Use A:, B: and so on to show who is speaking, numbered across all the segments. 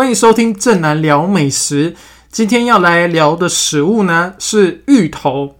A: 欢迎收听正南聊美食。今天要来聊的食物呢是芋头。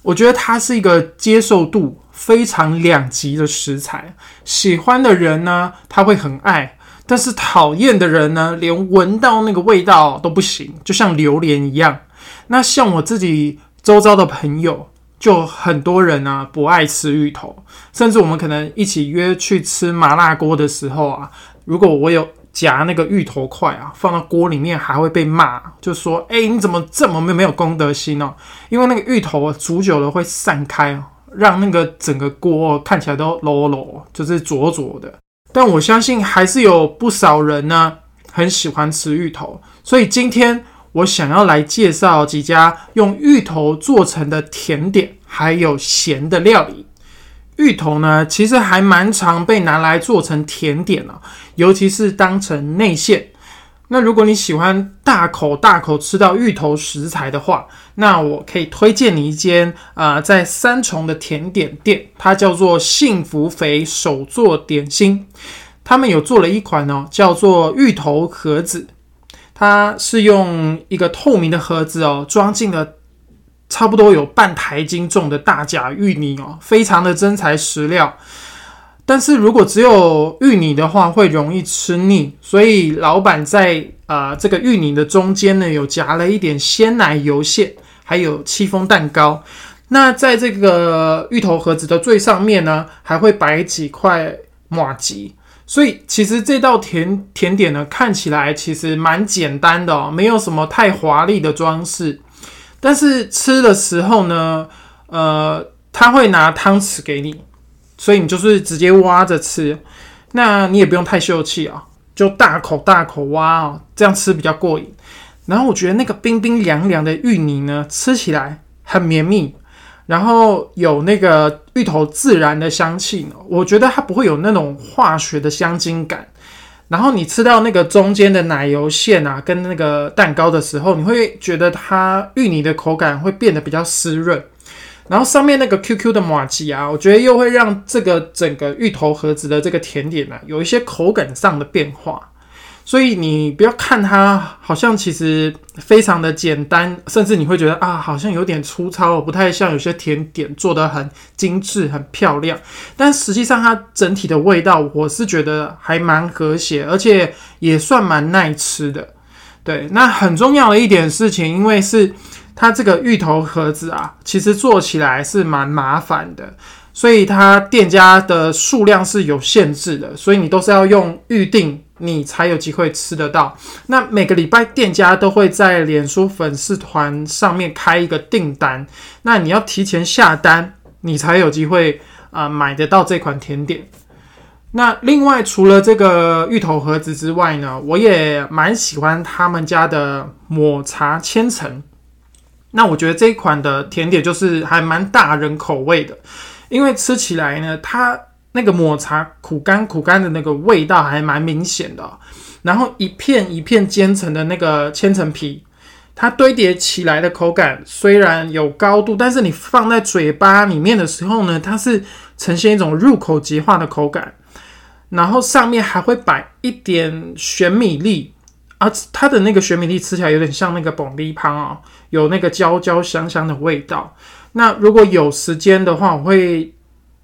A: 我觉得它是一个接受度非常两极的食材。喜欢的人呢，他会很爱；但是讨厌的人呢，连闻到那个味道都不行，就像榴莲一样。那像我自己周遭的朋友，就很多人啊不爱吃芋头，甚至我们可能一起约去吃麻辣锅的时候啊，如果我有。夹那个芋头块啊，放到锅里面还会被骂，就说：“哎，你怎么这么没没有公德心哦？因为那个芋头煮久了会散开，让那个整个锅看起来都裸裸，就是浊浊的。但我相信还是有不少人呢很喜欢吃芋头，所以今天我想要来介绍几家用芋头做成的甜点，还有咸的料理。芋头呢，其实还蛮常被拿来做成甜点了，尤其是当成内馅。那如果你喜欢大口大口吃到芋头食材的话，那我可以推荐你一间啊，在三重的甜点店，它叫做幸福肥手做点心。他们有做了一款哦，叫做芋头盒子，它是用一个透明的盒子哦，装进了。差不多有半台斤重的大甲芋泥哦，非常的真材实料。但是如果只有芋泥的话，会容易吃腻，所以老板在啊这个芋泥的中间呢，有夹了一点鲜奶油馅，还有戚风蛋糕。那在这个芋头盒子的最上面呢，还会摆几块马吉。所以其实这道甜甜点呢，看起来其实蛮简单的哦，没有什么太华丽的装饰。但是吃的时候呢，呃，他会拿汤匙给你，所以你就是直接挖着吃，那你也不用太秀气啊，就大口大口挖哦，这样吃比较过瘾。然后我觉得那个冰冰凉凉的芋泥呢，吃起来很绵密，然后有那个芋头自然的香气呢，我觉得它不会有那种化学的香精感。然后你吃到那个中间的奶油馅啊，跟那个蛋糕的时候，你会觉得它芋泥的口感会变得比较湿润。然后上面那个 QQ 的马吉啊，我觉得又会让这个整个芋头盒子的这个甜点呢，有一些口感上的变化。所以你不要看它好像其实非常的简单，甚至你会觉得啊，好像有点粗糙，不太像有些甜点做的很精致、很漂亮。但实际上它整体的味道，我是觉得还蛮和谐，而且也算蛮耐吃的。对，那很重要的一点事情，因为是它这个芋头盒子啊，其实做起来是蛮麻烦的，所以它店家的数量是有限制的，所以你都是要用预定。你才有机会吃得到。那每个礼拜店家都会在脸书粉丝团上面开一个订单，那你要提前下单，你才有机会啊买得到这款甜点。那另外除了这个芋头盒子之外呢，我也蛮喜欢他们家的抹茶千层。那我觉得这一款的甜点就是还蛮大人口味的，因为吃起来呢，它。那个抹茶苦干苦干的那个味道还蛮明显的，然后一片一片煎成的那个千层皮，它堆叠起来的口感虽然有高度，但是你放在嘴巴里面的时候呢，它是呈现一种入口即化的口感，然后上面还会摆一点玄米粒，啊，它的那个玄米粒吃起来有点像那个蹦迪汤啊，有那个焦焦香香的味道。那如果有时间的话，我会。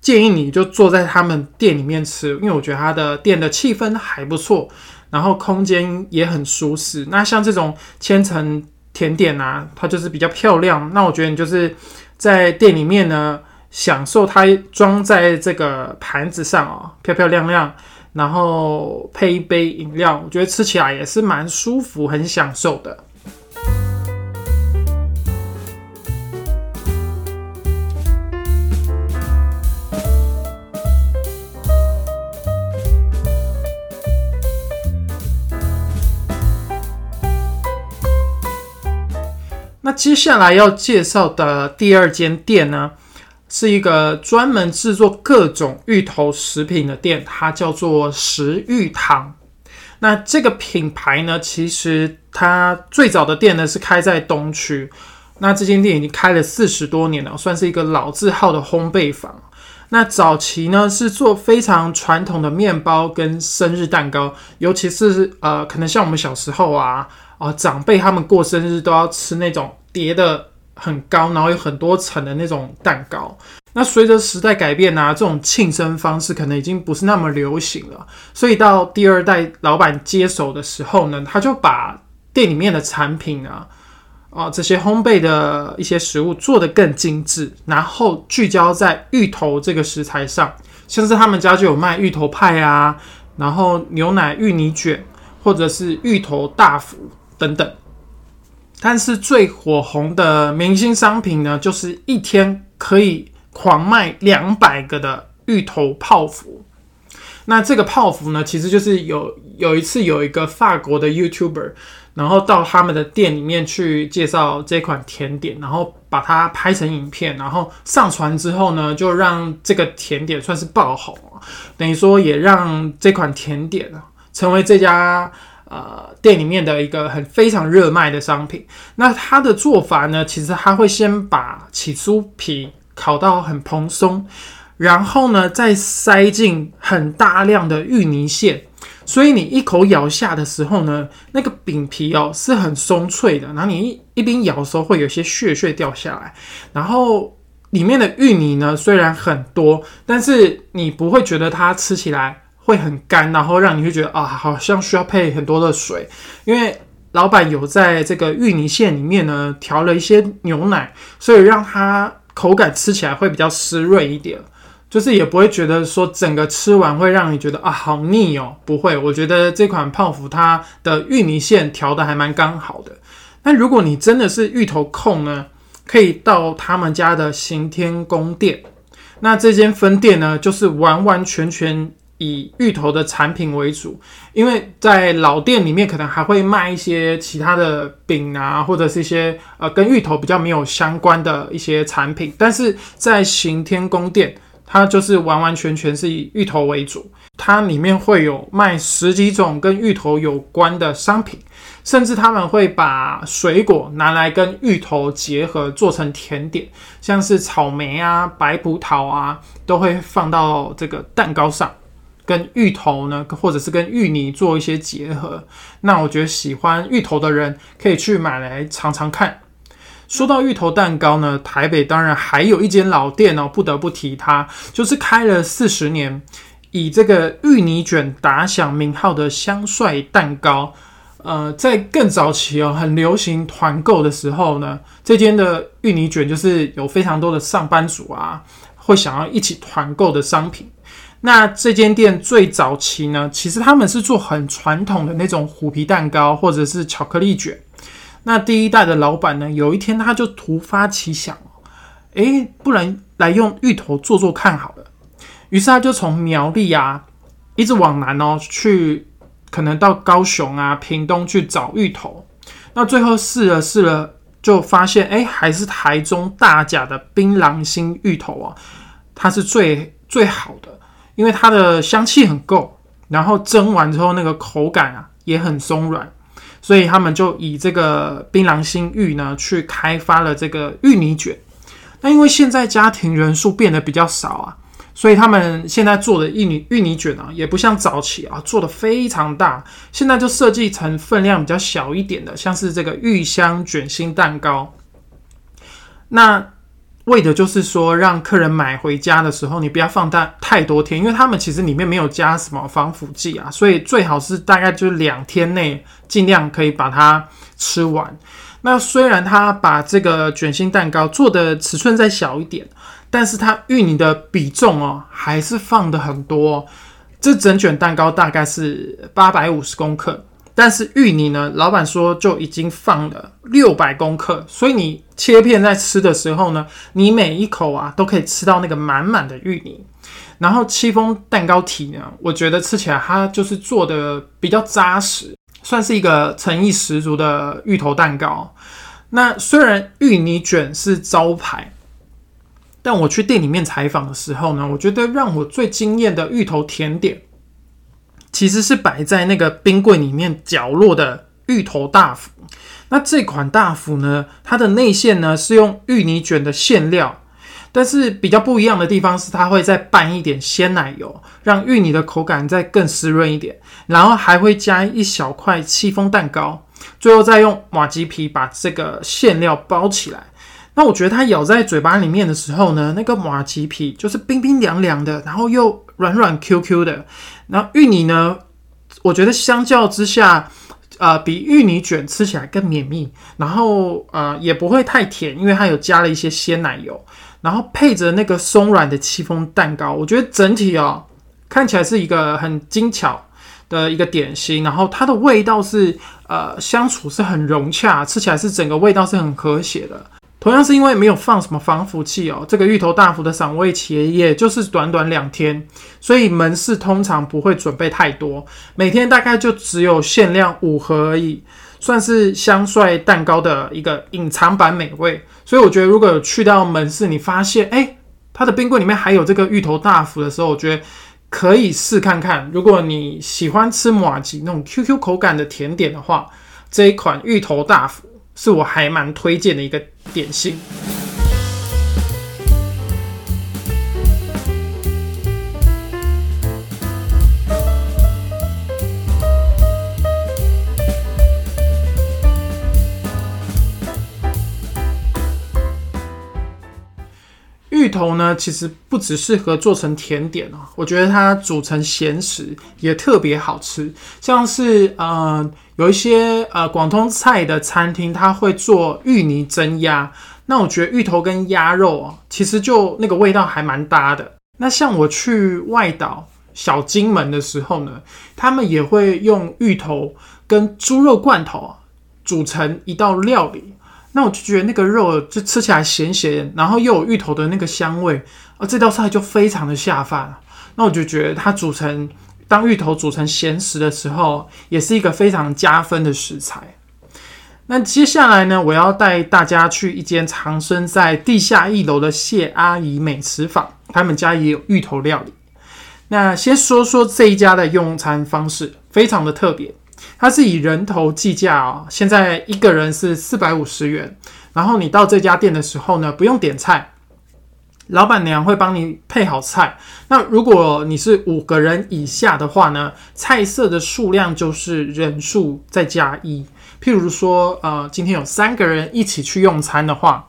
A: 建议你就坐在他们店里面吃，因为我觉得他的店的气氛还不错，然后空间也很舒适。那像这种千层甜点啊，它就是比较漂亮。那我觉得你就是在店里面呢，享受它装在这个盘子上哦，漂漂亮亮，然后配一杯饮料，我觉得吃起来也是蛮舒服、很享受的。那接下来要介绍的第二间店呢，是一个专门制作各种芋头食品的店，它叫做食芋堂。那这个品牌呢，其实它最早的店呢是开在东区。那这间店已经开了四十多年了，算是一个老字号的烘焙坊。那早期呢是做非常传统的面包跟生日蛋糕，尤其是呃，可能像我们小时候啊啊，长辈他们过生日都要吃那种叠的很高，然后有很多层的那种蛋糕。那随着时代改变啊，这种庆生方式可能已经不是那么流行了。所以到第二代老板接手的时候呢，他就把店里面的产品啊。啊，这些烘焙的一些食物做得更精致，然后聚焦在芋头这个食材上，像是他们家就有卖芋头派啊，然后牛奶芋泥卷，或者是芋头大福等等。但是最火红的明星商品呢，就是一天可以狂卖两百个的芋头泡芙。那这个泡芙呢，其实就是有有一次有一个法国的 YouTuber。然后到他们的店里面去介绍这款甜点，然后把它拍成影片，然后上传之后呢，就让这个甜点算是爆红，等于说也让这款甜点啊成为这家呃店里面的一个很非常热卖的商品。那它的做法呢，其实它会先把起酥皮烤到很蓬松，然后呢再塞进很大量的芋泥馅。所以你一口咬下的时候呢，那个饼皮哦是很松脆的，然后你一一边咬的时候会有些屑屑掉下来，然后里面的芋泥呢虽然很多，但是你不会觉得它吃起来会很干，然后让你会觉得啊好像需要配很多的水，因为老板有在这个芋泥馅里面呢调了一些牛奶，所以让它口感吃起来会比较湿润一点。就是也不会觉得说整个吃完会让你觉得啊好腻哦，不会。我觉得这款泡芙它的芋泥馅调的还蛮刚好的。那如果你真的是芋头控呢，可以到他们家的行天宫店。那这间分店呢，就是完完全全以芋头的产品为主，因为在老店里面可能还会卖一些其他的饼啊，或者是一些呃跟芋头比较没有相关的一些产品，但是在行天宫店。它就是完完全全是以芋头为主，它里面会有卖十几种跟芋头有关的商品，甚至他们会把水果拿来跟芋头结合做成甜点，像是草莓啊、白葡萄啊，都会放到这个蛋糕上，跟芋头呢，或者是跟芋泥做一些结合。那我觉得喜欢芋头的人可以去买来尝尝看。说到芋头蛋糕呢，台北当然还有一间老店哦，不得不提它，就是开了四十年，以这个芋泥卷打响名号的香帅蛋糕。呃，在更早期哦，很流行团购的时候呢，这间的芋泥卷就是有非常多的上班族啊，会想要一起团购的商品。那这间店最早期呢，其实他们是做很传统的那种虎皮蛋糕或者是巧克力卷。那第一代的老板呢？有一天他就突发奇想，诶，不然来用芋头做做看好了。于是他就从苗栗啊，一直往南哦，去可能到高雄啊、屏东去找芋头。那最后试了试了，就发现诶，还是台中大甲的槟榔心芋头啊，它是最最好的，因为它的香气很够，然后蒸完之后那个口感啊也很松软。所以他们就以这个槟榔心芋呢，去开发了这个芋泥卷。那因为现在家庭人数变得比较少啊，所以他们现在做的芋泥芋泥卷啊，也不像早期啊做的非常大。现在就设计成分量比较小一点的，像是这个芋香卷心蛋糕。那为的就是说，让客人买回家的时候，你不要放大太多天，因为他们其实里面没有加什么防腐剂啊，所以最好是大概就两天内尽量可以把它吃完。那虽然他把这个卷心蛋糕做的尺寸再小一点，但是它芋泥的比重哦还是放的很多，这整卷蛋糕大概是八百五十克。但是芋泥呢，老板说就已经放了六百公克，所以你切片在吃的时候呢，你每一口啊都可以吃到那个满满的芋泥。然后戚风蛋糕体呢，我觉得吃起来它就是做的比较扎实，算是一个诚意十足的芋头蛋糕。那虽然芋泥卷是招牌，但我去店里面采访的时候呢，我觉得让我最惊艳的芋头甜点。其实是摆在那个冰柜里面角落的芋头大福。那这款大福呢，它的内馅呢是用芋泥卷的馅料，但是比较不一样的地方是，它会再拌一点鲜奶油，让芋泥的口感再更湿润一点，然后还会加一小块戚风蛋糕，最后再用马吉皮把这个馅料包起来。那我觉得它咬在嘴巴里面的时候呢，那个马吉皮就是冰冰凉凉的，然后又软软 Q Q 的。然后芋泥呢，我觉得相较之下，呃，比芋泥卷吃起来更绵密，然后呃也不会太甜，因为它有加了一些鲜奶油，然后配着那个松软的戚风蛋糕，我觉得整体哦看起来是一个很精巧的一个点心，然后它的味道是呃相处是很融洽，吃起来是整个味道是很和谐的。同样是因为没有放什么防腐剂哦，这个芋头大福的赏味期也就是短短两天，所以门市通常不会准备太多，每天大概就只有限量五盒而已，算是香帅蛋糕的一个隐藏版美味。所以我觉得如果有去到门市，你发现哎，它的冰柜里面还有这个芋头大福的时候，我觉得可以试看看。如果你喜欢吃马吉那种 QQ 口感的甜点的话，这一款芋头大福。是我还蛮推荐的一个点心。芋头呢，其实不只适合做成甜点哦，我觉得它煮成咸食也特别好吃，像是呃。有一些呃广东菜的餐厅，它会做芋泥蒸鸭。那我觉得芋头跟鸭肉啊，其实就那个味道还蛮搭的。那像我去外岛小金门的时候呢，他们也会用芋头跟猪肉罐头啊煮成一道料理。那我就觉得那个肉就吃起来咸咸，然后又有芋头的那个香味，而这道菜就非常的下饭。那我就觉得它煮成。当芋头煮成咸食的时候，也是一个非常加分的食材。那接下来呢，我要带大家去一间藏身在地下一楼的谢阿姨美食坊，他们家也有芋头料理。那先说说这一家的用餐方式，非常的特别，它是以人头计价哦。现在一个人是四百五十元，然后你到这家店的时候呢，不用点菜。老板娘会帮你配好菜。那如果你是五个人以下的话呢，菜色的数量就是人数再加一。譬如说，呃，今天有三个人一起去用餐的话，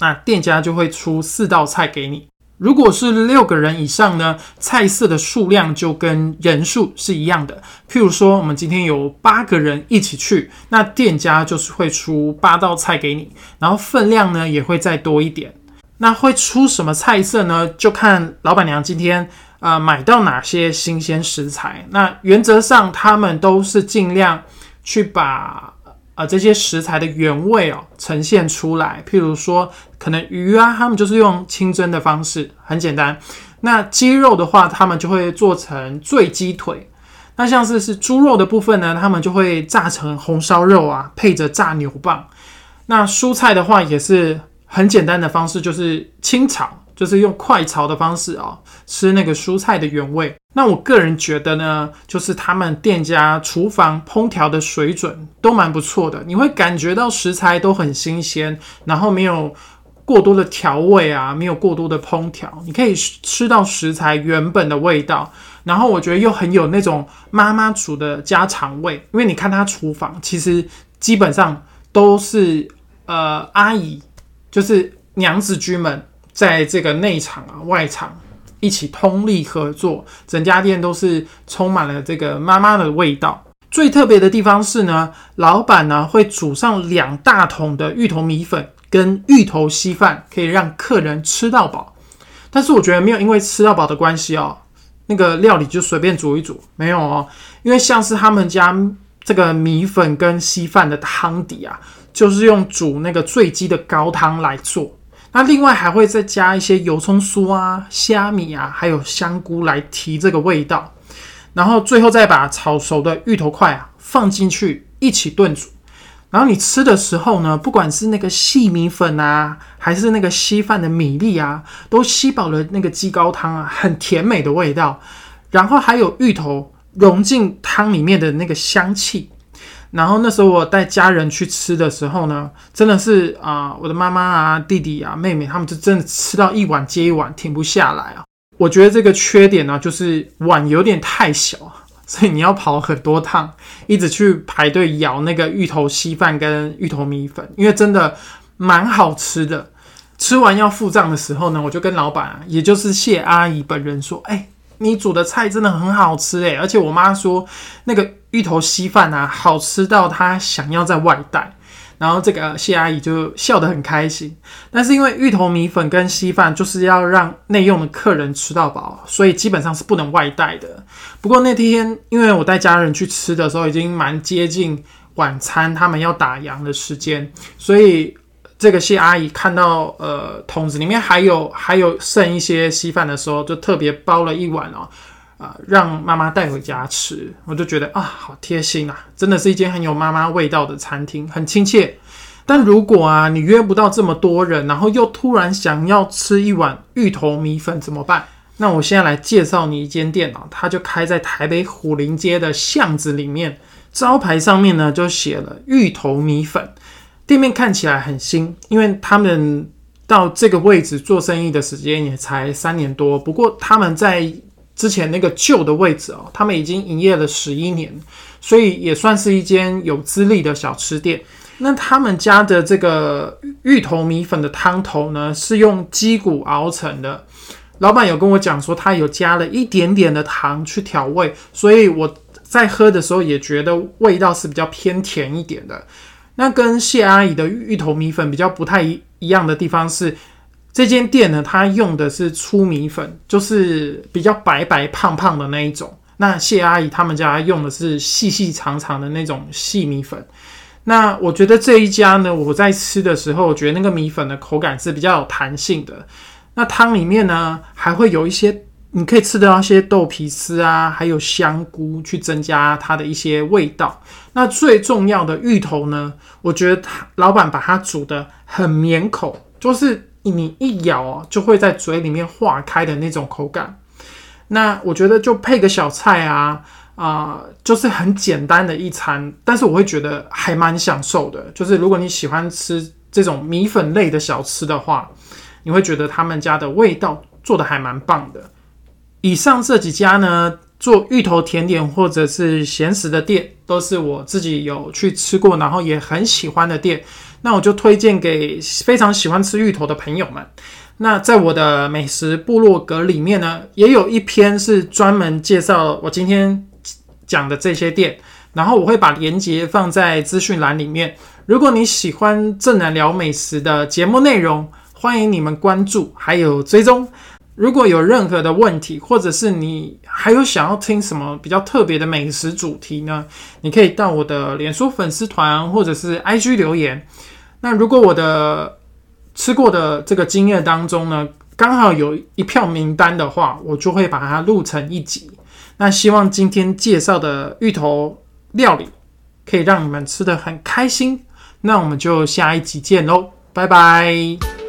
A: 那店家就会出四道菜给你。如果是六个人以上呢，菜色的数量就跟人数是一样的。譬如说，我们今天有八个人一起去，那店家就是会出八道菜给你，然后分量呢也会再多一点。那会出什么菜色呢？就看老板娘今天呃买到哪些新鲜食材。那原则上他们都是尽量去把呃这些食材的原味哦呈现出来。譬如说，可能鱼啊，他们就是用清蒸的方式，很简单。那鸡肉的话，他们就会做成醉鸡腿。那像是是猪肉的部分呢，他们就会炸成红烧肉啊，配着炸牛蒡。那蔬菜的话也是。很简单的方式就是清炒，就是用快炒的方式啊，吃那个蔬菜的原味。那我个人觉得呢，就是他们店家厨房烹调的水准都蛮不错的，你会感觉到食材都很新鲜，然后没有过多的调味啊，没有过多的烹调，你可以吃到食材原本的味道。然后我觉得又很有那种妈妈煮的家常味，因为你看他厨房其实基本上都是呃阿姨。就是娘子居们在这个内场啊、外场一起通力合作，整家店都是充满了这个妈妈的味道。最特别的地方是呢，老板呢会煮上两大桶的芋头米粉跟芋头稀饭，可以让客人吃到饱。但是我觉得没有因为吃到饱的关系哦，那个料理就随便煮一煮，没有哦，因为像是他们家这个米粉跟稀饭的汤底啊。就是用煮那个醉鸡的高汤来做，那另外还会再加一些油葱酥啊、虾米啊，还有香菇来提这个味道，然后最后再把炒熟的芋头块啊放进去一起炖煮，然后你吃的时候呢，不管是那个细米粉啊，还是那个稀饭的米粒啊，都吸饱了那个鸡高汤啊，很甜美的味道，然后还有芋头融进汤里面的那个香气。然后那时候我带家人去吃的时候呢，真的是啊，我的妈妈啊、弟弟啊、妹妹他们就真的吃到一碗接一碗，停不下来啊。我觉得这个缺点呢，就是碗有点太小，所以你要跑很多趟，一直去排队舀那个芋头稀饭跟芋头米粉，因为真的蛮好吃的。吃完要付账的时候呢，我就跟老板，也就是谢阿姨本人说：“哎，你煮的菜真的很好吃诶，而且我妈说那个芋头稀饭啊，好吃到她想要在外带。”然后这个谢阿姨就笑得很开心，但是因为芋头米粉跟稀饭就是要让内用的客人吃到饱，所以基本上是不能外带的。不过那天因为我带家人去吃的时候，已经蛮接近晚餐，他们要打烊的时间，所以这个谢阿姨看到呃桶子里面还有还有剩一些稀饭的时候，就特别包了一碗哦。啊，让妈妈带回家吃，我就觉得啊，好贴心啊！真的是一间很有妈妈味道的餐厅，很亲切。但如果啊，你约不到这么多人，然后又突然想要吃一碗芋头米粉怎么办？那我现在来介绍你一间店啊，它就开在台北虎林街的巷子里面，招牌上面呢就写了芋头米粉。店面看起来很新，因为他们到这个位置做生意的时间也才三年多，不过他们在。之前那个旧的位置哦，他们已经营业了十一年，所以也算是一间有资历的小吃店。那他们家的这个芋头米粉的汤头呢，是用鸡骨熬成的。老板有跟我讲说，他有加了一点点的糖去调味，所以我在喝的时候也觉得味道是比较偏甜一点的。那跟谢阿姨的芋头米粉比较不太一一样的地方是。这间店呢，它用的是粗米粉，就是比较白白胖胖的那一种。那谢阿姨他们家用的是细细长长的那种细米粉。那我觉得这一家呢，我在吃的时候，我觉得那个米粉的口感是比较有弹性的。那汤里面呢，还会有一些你可以吃到一些豆皮丝啊，还有香菇，去增加它的一些味道。那最重要的芋头呢，我觉得他老板把它煮的很绵口，就是。你一咬，就会在嘴里面化开的那种口感。那我觉得就配个小菜啊啊，就是很简单的一餐，但是我会觉得还蛮享受的。就是如果你喜欢吃这种米粉类的小吃的话，你会觉得他们家的味道做的还蛮棒的。以上这几家呢，做芋头甜点或者是咸食的店，都是我自己有去吃过，然后也很喜欢的店。那我就推荐给非常喜欢吃芋头的朋友们。那在我的美食部落格里面呢，也有一篇是专门介绍我今天讲的这些店，然后我会把链接放在资讯栏里面。如果你喜欢正南聊美食的节目内容，欢迎你们关注还有追踪。如果有任何的问题，或者是你还有想要听什么比较特别的美食主题呢？你可以到我的脸书粉丝团或者是 IG 留言。那如果我的吃过的这个经验当中呢，刚好有一票名单的话，我就会把它录成一集。那希望今天介绍的芋头料理可以让你们吃的很开心。那我们就下一集见喽，拜拜。